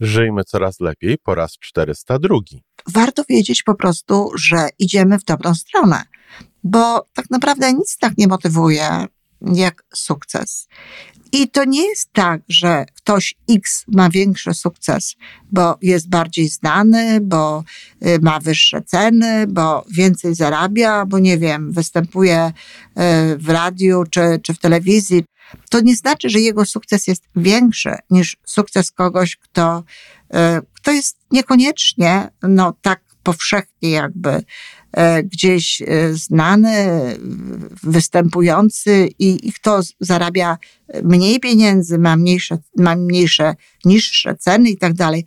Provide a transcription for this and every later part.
Żyjmy coraz lepiej po raz 402. Warto wiedzieć po prostu, że idziemy w dobrą stronę, bo tak naprawdę nic tak nie motywuje jak sukces. I to nie jest tak, że ktoś X ma większy sukces, bo jest bardziej znany, bo y, ma wyższe ceny, bo więcej zarabia, bo nie wiem, występuje y, w radiu czy, czy w telewizji. To nie znaczy, że jego sukces jest większy niż sukces kogoś, kto, y, kto jest niekoniecznie no, tak powszechnie jakby E, gdzieś e, znany, występujący i, i kto zarabia mniej pieniędzy, ma mniejsze, ma mniejsze, niższe ceny i tak dalej.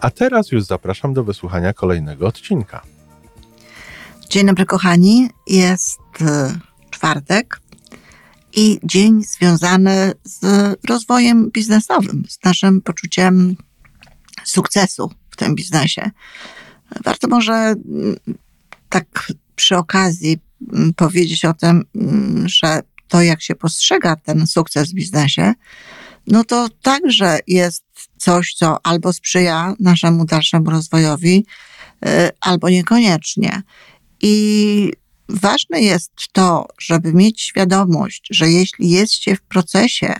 A teraz już zapraszam do wysłuchania kolejnego odcinka. Dzień dobry, kochani. Jest e, czwartek, i dzień związany z rozwojem biznesowym, z naszym poczuciem sukcesu w tym biznesie. Warto może mm, tak przy okazji mm, powiedzieć o tym, mm, że to, jak się postrzega ten sukces w biznesie, no to także jest coś, co albo sprzyja naszemu dalszemu rozwojowi, y, albo niekoniecznie. I ważne jest to, żeby mieć świadomość, że jeśli jest się w procesie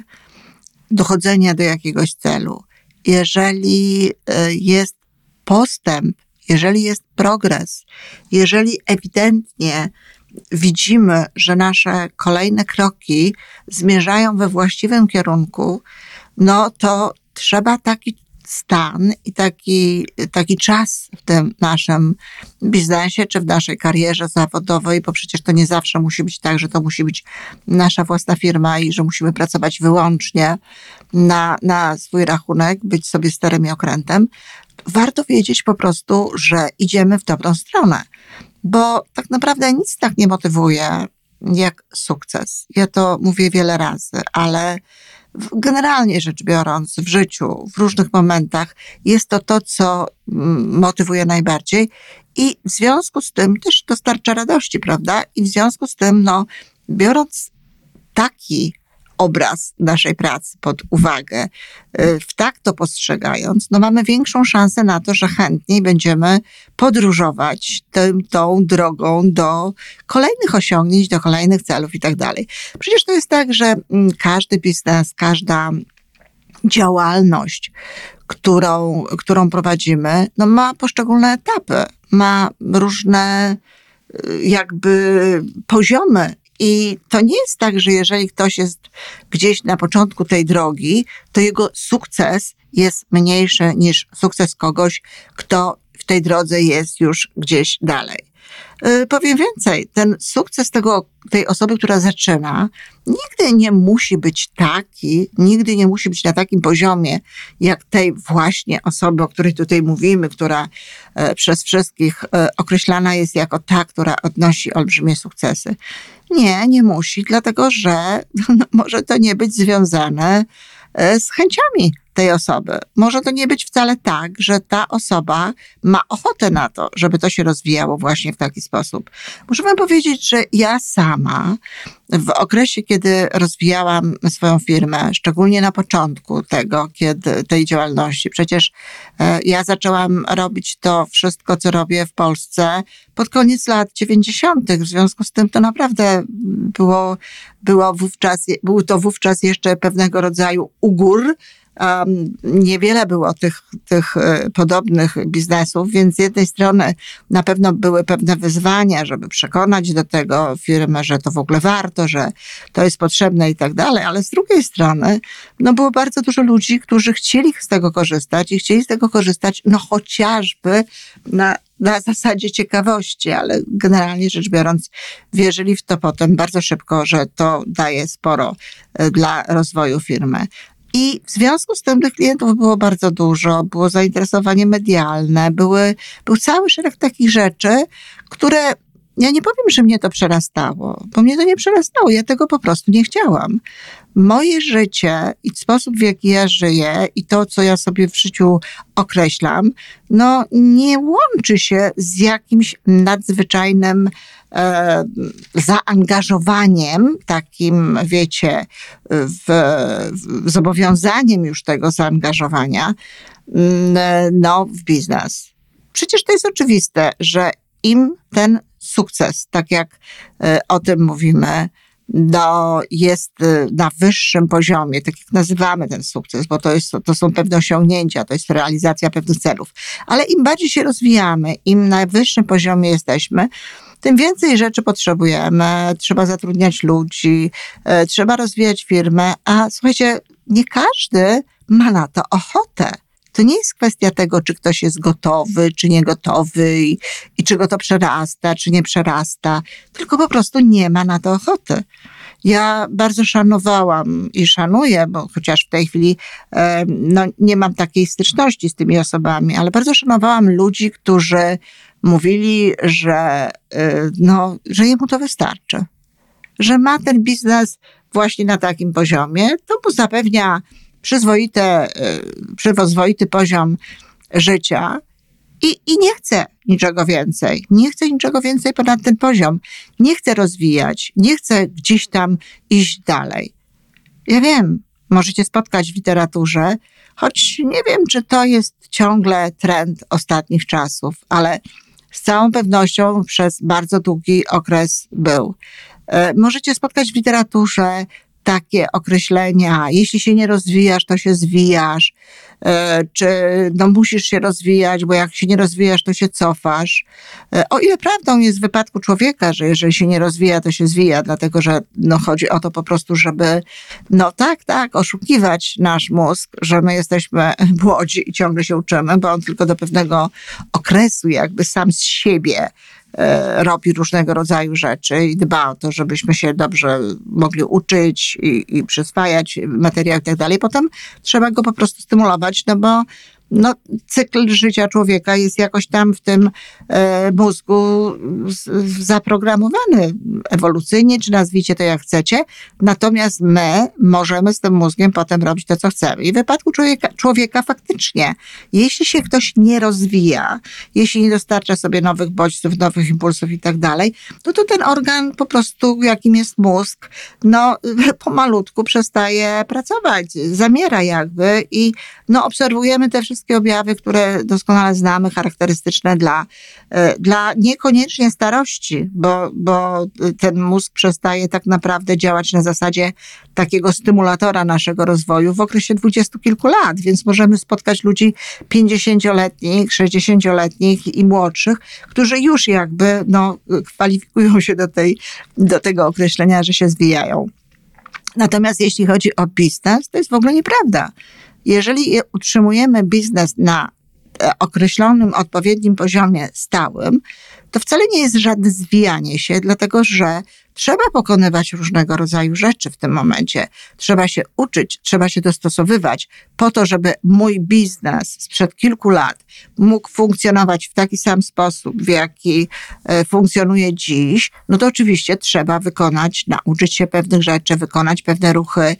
dochodzenia do jakiegoś celu, jeżeli e, jest postęp, jeżeli jest progres, jeżeli ewidentnie widzimy, że nasze kolejne kroki zmierzają we właściwym kierunku, no to trzeba taki stan i taki, taki czas w tym naszym biznesie czy w naszej karierze zawodowej, bo przecież to nie zawsze musi być tak, że to musi być nasza własna firma i że musimy pracować wyłącznie na, na swój rachunek, być sobie sterem i okrętem. Warto wiedzieć po prostu, że idziemy w dobrą stronę, bo tak naprawdę nic tak nie motywuje jak sukces. Ja to mówię wiele razy, ale generalnie rzecz biorąc, w życiu, w różnych momentach, jest to to, co mm, motywuje najbardziej i w związku z tym też dostarcza radości, prawda? I w związku z tym, no, biorąc taki obraz naszej pracy pod uwagę, y, w tak to postrzegając, no mamy większą szansę na to, że chętniej będziemy podróżować tym, tą drogą do kolejnych osiągnięć, do kolejnych celów i tak dalej. Przecież to jest tak, że mm, każdy biznes, każda działalność, którą, którą prowadzimy, no ma poszczególne etapy, ma różne y, jakby poziomy i to nie jest tak, że jeżeli ktoś jest gdzieś na początku tej drogi, to jego sukces jest mniejszy niż sukces kogoś, kto w tej drodze jest już gdzieś dalej. Y, powiem więcej, ten sukces tego, tej osoby, która zaczyna, nigdy nie musi być taki, nigdy nie musi być na takim poziomie, jak tej właśnie osoby, o której tutaj mówimy, która e, przez wszystkich e, określana jest jako ta, która odnosi olbrzymie sukcesy. Nie, nie musi, dlatego że no, może to nie być związane e, z chęciami tej osoby. Może to nie być wcale tak, że ta osoba ma ochotę na to, żeby to się rozwijało właśnie w taki sposób. Muszę Wam powiedzieć, że ja sama w okresie, kiedy rozwijałam swoją firmę, szczególnie na początku tego, kiedy tej działalności, przecież e, ja zaczęłam robić to wszystko, co robię w Polsce pod koniec lat 90. W związku z tym to naprawdę było, było wówczas, był to wówczas jeszcze pewnego rodzaju ugór, um, niewiele było tych, tych e, podobnych biznesów, więc z jednej strony na pewno były pewne wyzwania, żeby przekonać do tego firmę, że to w ogóle warto, że to jest potrzebne i tak dalej, ale z drugiej strony no było bardzo dużo ludzi, którzy chcieli z tego korzystać i chcieli z tego korzystać no chociażby na na zasadzie ciekawości, ale generalnie rzecz biorąc, wierzyli w to potem bardzo szybko, że to daje sporo e, dla rozwoju firmy. I w związku z tym tych klientów było bardzo dużo, było zainteresowanie medialne, były, był cały szereg takich rzeczy, które ja nie powiem, że mnie to przerastało, bo mnie to nie przerastało, ja tego po prostu nie chciałam. Moje życie i sposób, w jaki ja żyję i to, co ja sobie w życiu określam, no nie łączy się z jakimś nadzwyczajnym zaangażowaniem, takim, wiecie, w, w zobowiązaniem już tego zaangażowania, mm, no, w biznes. Przecież to jest oczywiste, że im ten sukces, tak jak e, o tym mówimy, no, jest e, na wyższym poziomie, tak jak nazywamy ten sukces, bo to, jest, to są pewne osiągnięcia, to jest realizacja pewnych celów. Ale im bardziej się rozwijamy, im na wyższym poziomie jesteśmy, tym więcej rzeczy potrzebujemy, trzeba zatrudniać ludzi, e, trzeba rozwijać firmę, a słuchajcie, nie każdy ma na to ochotę. To nie jest kwestia tego, czy ktoś jest gotowy, czy nie gotowy i, i czy go to przerasta, czy nie przerasta, tylko po prostu nie ma na to ochoty. Ja bardzo szanowałam i szanuję, bo chociaż w tej chwili no, nie mam takiej styczności z tymi osobami, ale bardzo szanowałam ludzi, którzy mówili, że, e, no, że jemu to wystarczy. Że ma ten biznes właśnie na takim poziomie, to mu zapewnia przyzwoite, y, przyzwoity poziom życia i, i nie chcę niczego więcej. Nie chcę niczego więcej ponad ten poziom. Nie chcę rozwijać, nie chcę gdzieś tam iść dalej. Ja wiem, możecie spotkać w literaturze, choć nie wiem, czy to jest ciągle trend ostatnich czasów, ale z całą pewnością przez bardzo długi okres był. Y, możecie spotkać w literaturze takie określenia, jeśli się nie rozwijasz, to się zwijasz, e, czy no musisz się rozwijać, bo jak się nie rozwijasz, to się cofasz. E, o ile prawdą jest w wypadku człowieka, że jeżeli się nie rozwija, to się zwija, dlatego że no chodzi o to po prostu, żeby no tak, tak, oszukiwać nasz mózg, że my jesteśmy młodzi i ciągle się uczymy, bo on tylko do pewnego okresu jakby sam z siebie robi różnego rodzaju rzeczy i dba o to, żebyśmy się dobrze mogli uczyć i, i przyswajać materiał i tak dalej. Potem trzeba go po prostu stymulować, no bo no, cykl życia człowieka jest jakoś tam w tym e, mózgu zaprogramowany ewolucyjnie, czy nazwijcie to jak chcecie. Natomiast my możemy z tym mózgiem potem robić to, co chcemy. I w wypadku człowieka, człowieka faktycznie, jeśli się ktoś nie rozwija, jeśli nie dostarcza sobie nowych bodźców, nowych impulsów i tak dalej, to ten organ po prostu, jakim jest mózg, no pomalutku przestaje pracować, zamiera jakby i no obserwujemy te wszystkie wszystkie objawy, które doskonale znamy, charakterystyczne dla, e, dla niekoniecznie starości, bo, bo ten mózg przestaje tak naprawdę działać na zasadzie takiego stymulatora naszego rozwoju w okresie dwudziestu kilku lat, więc możemy spotkać ludzi pięćdziesięcioletnich, sześćdziesięcioletnich i młodszych, którzy już jakby no, kwalifikują się do, tej, do tego określenia, że się zwijają. Natomiast jeśli chodzi o biznes, to jest w ogóle nieprawda. Jeżeli utrzymujemy biznes na e, określonym, odpowiednim poziomie stałym, to wcale nie jest żadne zwijanie się, dlatego że trzeba pokonywać różnego rodzaju rzeczy w tym momencie. Trzeba się uczyć, trzeba się dostosowywać po to, żeby mój biznes sprzed kilku lat mógł funkcjonować w taki sam sposób, w jaki e, funkcjonuje dziś. No to oczywiście trzeba wykonać, nauczyć się pewnych rzeczy, wykonać pewne ruchy, e,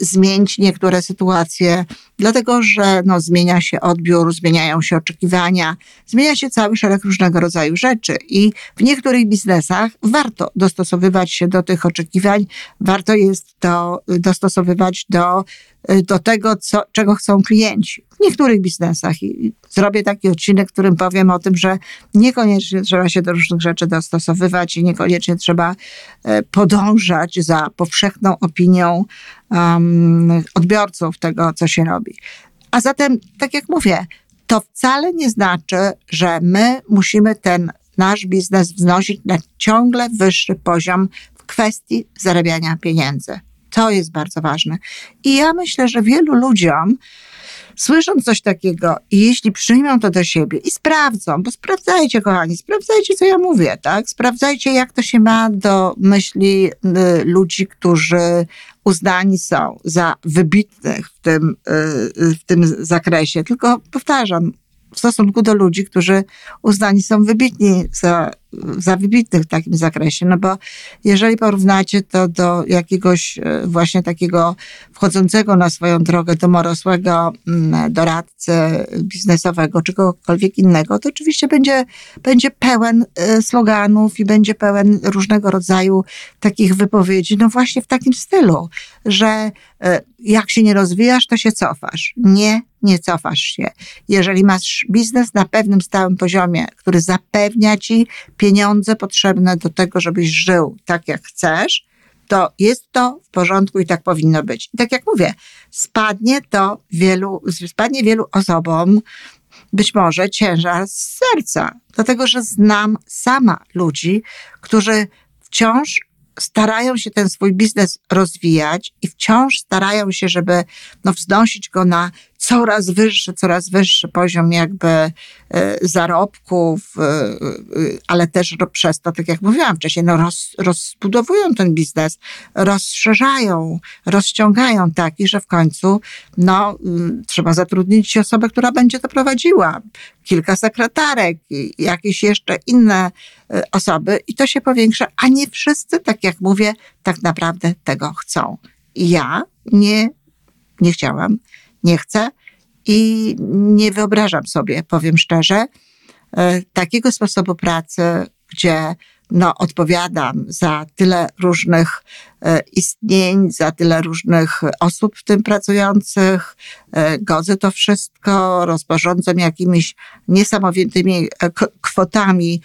zmienić niektóre sytuacje, dlatego że no, zmienia się odbiór, zmieniają się oczekiwania, zmienia się cały szereg różnego rodzaju rzeczy i w niektórych biznesach warto dostosowywać dostosowywać się do tych oczekiwań, warto jest to dostosowywać do, do tego, co, czego chcą klienci. W niektórych biznesach I zrobię taki odcinek, w którym powiem o tym, że niekoniecznie trzeba się do różnych rzeczy dostosowywać i niekoniecznie trzeba e, podążać za powszechną opinią um, odbiorców tego, co się robi. A zatem, tak jak mówię, to wcale nie znaczy, że my musimy ten nasz biznes wznosić na ciągle wyższy poziom w kwestii zarabiania pieniędzy. To jest bardzo ważne. I ja myślę, że wielu ludziom, słysząc coś takiego i jeśli przyjmą to do siebie i sprawdzą, bo sprawdzajcie, kochani, sprawdzajcie, co ja mówię, tak? Sprawdzajcie, jak to się ma do myśli y, ludzi, którzy uznani są za wybitnych w tym, y, w tym zakresie. Tylko powtarzam, w stosunku do ludzi, którzy uznani są wybitni za, za wybitnych w takim zakresie. No bo jeżeli porównacie to do jakiegoś e, właśnie takiego wchodzącego na swoją drogę domorosłego mm, doradcy biznesowego czy kogokolwiek innego, to oczywiście będzie, będzie pełen e, sloganów i będzie pełen różnego rodzaju takich wypowiedzi, no właśnie w takim stylu, że e, jak się nie rozwijasz, to się cofasz. Nie nie cofasz się. Jeżeli masz biznes na pewnym stałym poziomie, który zapewnia ci pieniądze potrzebne do tego, żebyś żył tak, jak chcesz, to jest to w porządku i tak powinno być. I tak jak mówię, spadnie to wielu, spadnie wielu osobom być może ciężar z serca, dlatego że znam sama ludzi, którzy wciąż starają się ten swój biznes rozwijać i wciąż starają się, żeby no, wznosić go na coraz wyższy, coraz wyższy poziom jakby e, zarobków, e, e, ale też przez to, tak jak mówiłam wcześniej, no roz, rozbudowują ten biznes, rozszerzają, rozciągają taki, że w końcu no, mm, trzeba zatrudnić osobę, która będzie to prowadziła, kilka sekretarek, jakieś jeszcze inne osoby i to się powiększa, a nie wszyscy, tak jak mówię, tak naprawdę tego chcą. Ja nie, nie chciałam nie chcę i nie wyobrażam sobie, powiem szczerze, e, takiego sposobu pracy, gdzie no, odpowiadam za tyle różnych e, istnień, za tyle różnych osób w tym pracujących, e, godzę to wszystko, rozporządzam jakimiś niesamowitymi kwotami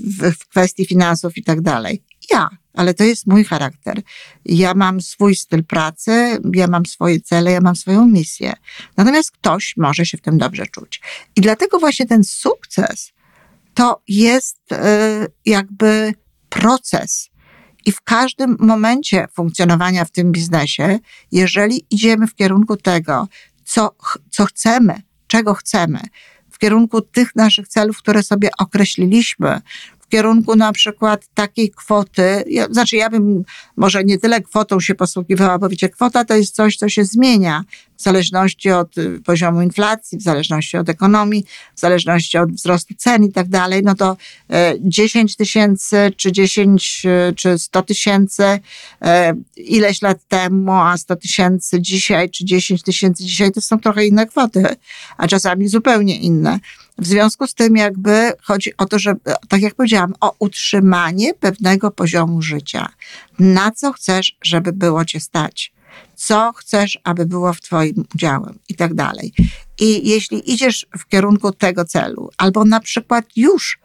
w kwestii finansów i tak dalej. Ja ale to jest mój charakter. Ja mam swój styl pracy, ja mam swoje cele, ja mam swoją misję. Natomiast ktoś może się w tym dobrze czuć. I dlatego właśnie ten sukces to jest e, jakby proces. I w każdym momencie funkcjonowania w tym biznesie, jeżeli idziemy w kierunku tego, co, co chcemy, czego chcemy, w kierunku tych naszych celów, które sobie określiliśmy, w kierunku na przykład takiej kwoty, ja, znaczy ja bym może nie tyle kwotą się posługiwała, bo wiecie, kwota to jest coś, co się zmienia w zależności od y, poziomu inflacji, w zależności od ekonomii, w zależności od wzrostu cen i tak dalej, no to 10 e, tysięcy, czy 10, e, czy 100 tysięcy e, ileś lat temu, a 100 tysięcy dzisiaj, czy 10 tysięcy dzisiaj, to są trochę inne kwoty, a czasami zupełnie inne. W związku z tym jakby chodzi o to, że, tak jak powiedziałam, o utrzymanie pewnego poziomu życia. Na co chcesz, żeby było cię stać? Co chcesz, aby było w twoim udziałem i tak dalej. I jeśli idziesz w kierunku tego celu, albo na przykład już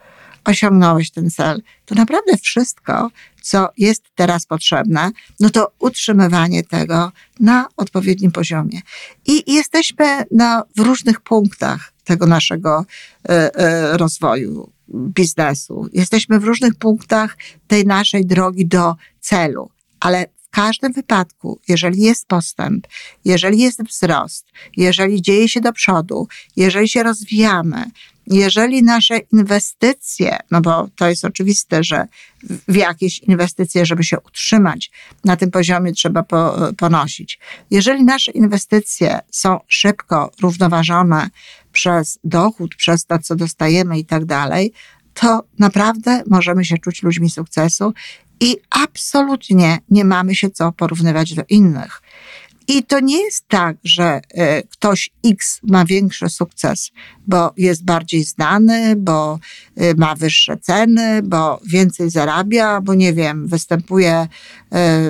osiągnąłeś ten cel, to naprawdę wszystko, co jest teraz potrzebne, no to utrzymywanie tego na odpowiednim poziomie. I jesteśmy na, w różnych punktach tego naszego e, e, rozwoju biznesu. Jesteśmy w różnych punktach tej naszej drogi do celu, ale każdym wypadku, jeżeli jest postęp, jeżeli jest wzrost, jeżeli dzieje się do przodu, jeżeli się rozwijamy, jeżeli nasze inwestycje, no bo to jest oczywiste, że w jakieś inwestycje, żeby się utrzymać na tym poziomie, trzeba po, ponosić. Jeżeli nasze inwestycje są szybko równoważone przez dochód, przez to, co dostajemy i tak dalej, to naprawdę możemy się czuć ludźmi sukcesu i absolutnie nie mamy się co porównywać do innych. I to nie jest tak, że e, ktoś X ma większy sukces, bo jest bardziej znany, bo e, ma wyższe ceny, bo więcej zarabia, bo nie wiem, występuje e,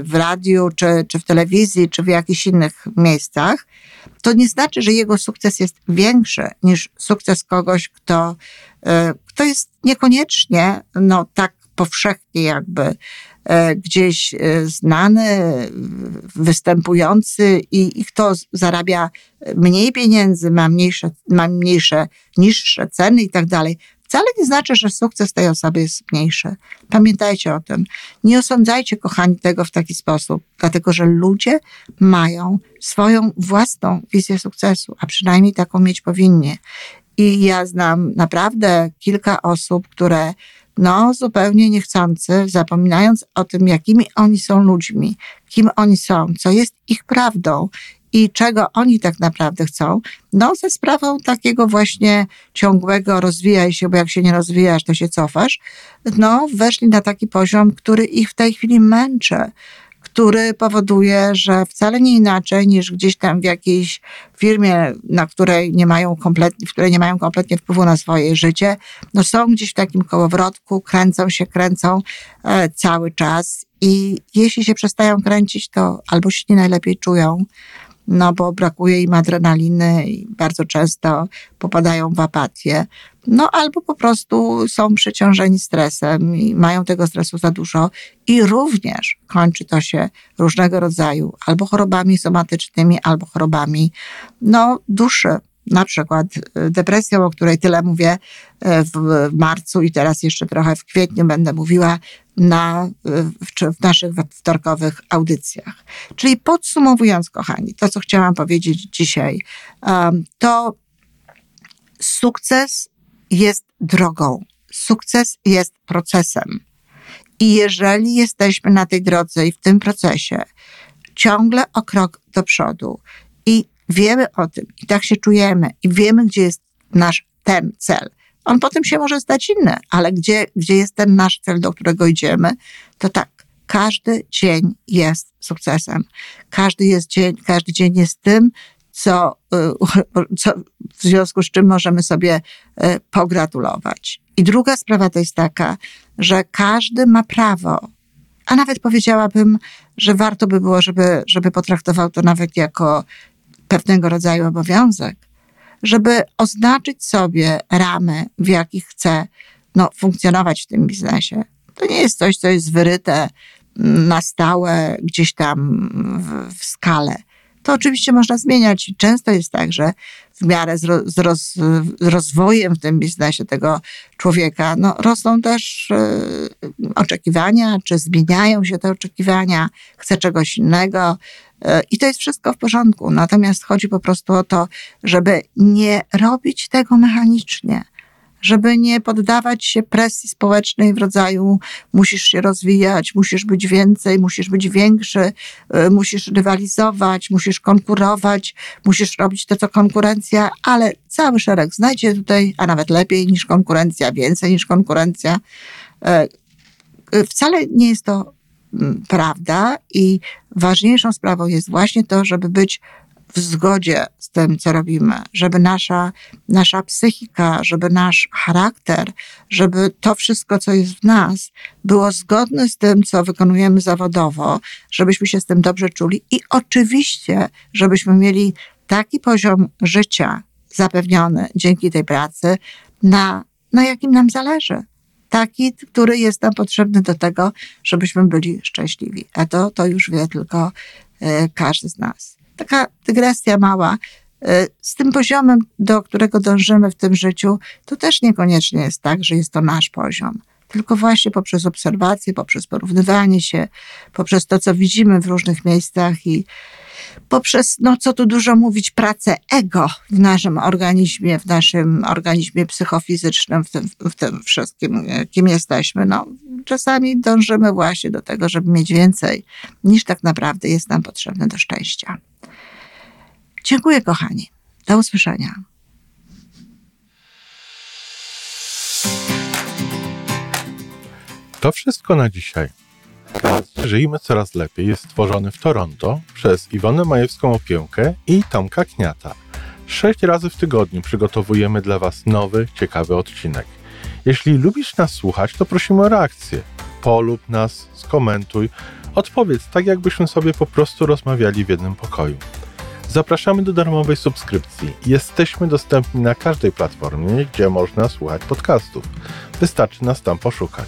w radiu, czy, czy w telewizji, czy w jakichś innych miejscach. To nie znaczy, że jego sukces jest większy niż sukces kogoś, kto, kto jest niekoniecznie no, tak powszechnie jakby E, gdzieś e, znany, występujący i, i kto zarabia mniej pieniędzy, ma mniejsze, ma mniejsze, niższe ceny i tak dalej, wcale nie znaczy, że sukces tej osoby jest mniejszy. Pamiętajcie o tym. Nie osądzajcie, kochani, tego w taki sposób, dlatego że ludzie mają swoją własną wizję sukcesu, a przynajmniej taką mieć powinni. I ja znam naprawdę kilka osób, które no zupełnie niechcący, zapominając o tym, jakimi oni są ludźmi, kim oni są, co jest ich prawdą i czego oni tak naprawdę chcą, no ze sprawą takiego właśnie ciągłego rozwijaj się, bo jak się nie rozwijasz, to się cofasz, no weszli na taki poziom, który ich w tej chwili męczy który powoduje, że wcale nie inaczej niż gdzieś tam w jakiejś firmie, na której nie mają kompletnie, w której nie mają kompletnie wpływu na swoje życie, no są gdzieś w takim kołowrotku, kręcą się, kręcą e, cały czas i jeśli się przestają kręcić, to albo się nie najlepiej czują, no bo brakuje im adrenaliny i bardzo często popadają w apatię. No albo po prostu są przeciążeni stresem i mają tego stresu za dużo i również kończy to się różnego rodzaju albo chorobami somatycznymi, albo chorobami no, duszy na przykład y, depresją, o której tyle mówię y, w marcu i teraz jeszcze trochę w kwietniu będę mówiła na, y, w, naszych wtorkowych audycjach. Czyli podsumowując, kochani, to co chciałam powiedzieć dzisiaj, to sukces jest drogą, sukces jest procesem. I jeżeli jesteśmy na tej drodze i w tym procesie ciągle o krok do przodu wiemy o tym i tak się czujemy i wiemy, gdzie jest nasz ten cel. On potem się może stać inny, ale gdzie, gdzie jest ten nasz cel, do którego idziemy, to tak, każdy dzień jest sukcesem. Każdy jest dzień, każdy dzień jest tym, co, y, co w związku z czym możemy sobie y, pogratulować. I druga sprawa to jest taka, że każdy ma prawo, a nawet powiedziałabym, że warto by było, żeby, żeby potraktował to nawet jako pewnego rodzaju obowiązek, żeby oznaczyć sobie ramy, w jakich chce no, funkcjonować w tym biznesie. To nie jest coś, co jest wyryte na stałe gdzieś tam w, w skale. To oczywiście można zmieniać i często jest tak, że w miarę z, roz, z, roz, z rozwojem w tym biznesie tego człowieka no, rosną też y, oczekiwania, czy zmieniają się te oczekiwania, chce czegoś innego, E, I to jest wszystko w porządku. Natomiast chodzi po prostu o to, żeby nie robić tego mechanicznie, żeby nie poddawać się presji społecznej w rodzaju musisz się rozwijać, musisz być więcej, musisz być większy, e, musisz rywalizować, musisz konkurować, musisz robić to, co konkurencja, ale cały szereg znajdzie tutaj, a nawet lepiej niż konkurencja, więcej niż konkurencja. E, wcale nie jest to prawda i ważniejszą sprawą jest właśnie to, żeby być w zgodzie z tym, co robimy, żeby nasza, nasza psychika, żeby nasz charakter, żeby to wszystko, co jest w nas, było zgodne z tym, co wykonujemy zawodowo, żebyśmy się z tym dobrze czuli i oczywiście, żebyśmy mieli taki poziom życia zapewniony dzięki tej pracy, na, na jakim nam zależy taki, który jest nam potrzebny do tego, żebyśmy byli szczęśliwi. A to, to już wie tylko e, każdy z nas. Taka dygresja mała. E, z tym poziomem, do którego dążymy w tym życiu, to też niekoniecznie jest tak, że jest to nasz poziom tylko właśnie poprzez obserwacje, poprzez porównywanie się, poprzez to, co widzimy w różnych miejscach i poprzez, no co tu dużo mówić, pracę ego w naszym organizmie, w naszym organizmie psychofizycznym, w tym, w tym wszystkim, kim jesteśmy. No, czasami dążymy właśnie do tego, żeby mieć więcej, niż tak naprawdę jest nam potrzebne do szczęścia. Dziękuję, kochani. Do usłyszenia. To wszystko na dzisiaj. Żyjmy Coraz Lepiej jest stworzony w Toronto przez Iwonę Majewską Opiełkę i Tomka Kniata. Sześć razy w tygodniu przygotowujemy dla Was nowy, ciekawy odcinek. Jeśli lubisz nas słuchać, to prosimy o reakcję. Polub nas, skomentuj, odpowiedz tak, jakbyśmy sobie po prostu rozmawiali w jednym pokoju. Zapraszamy do darmowej subskrypcji. Jesteśmy dostępni na każdej platformie, gdzie można słuchać podcastów. Wystarczy nas tam poszukać.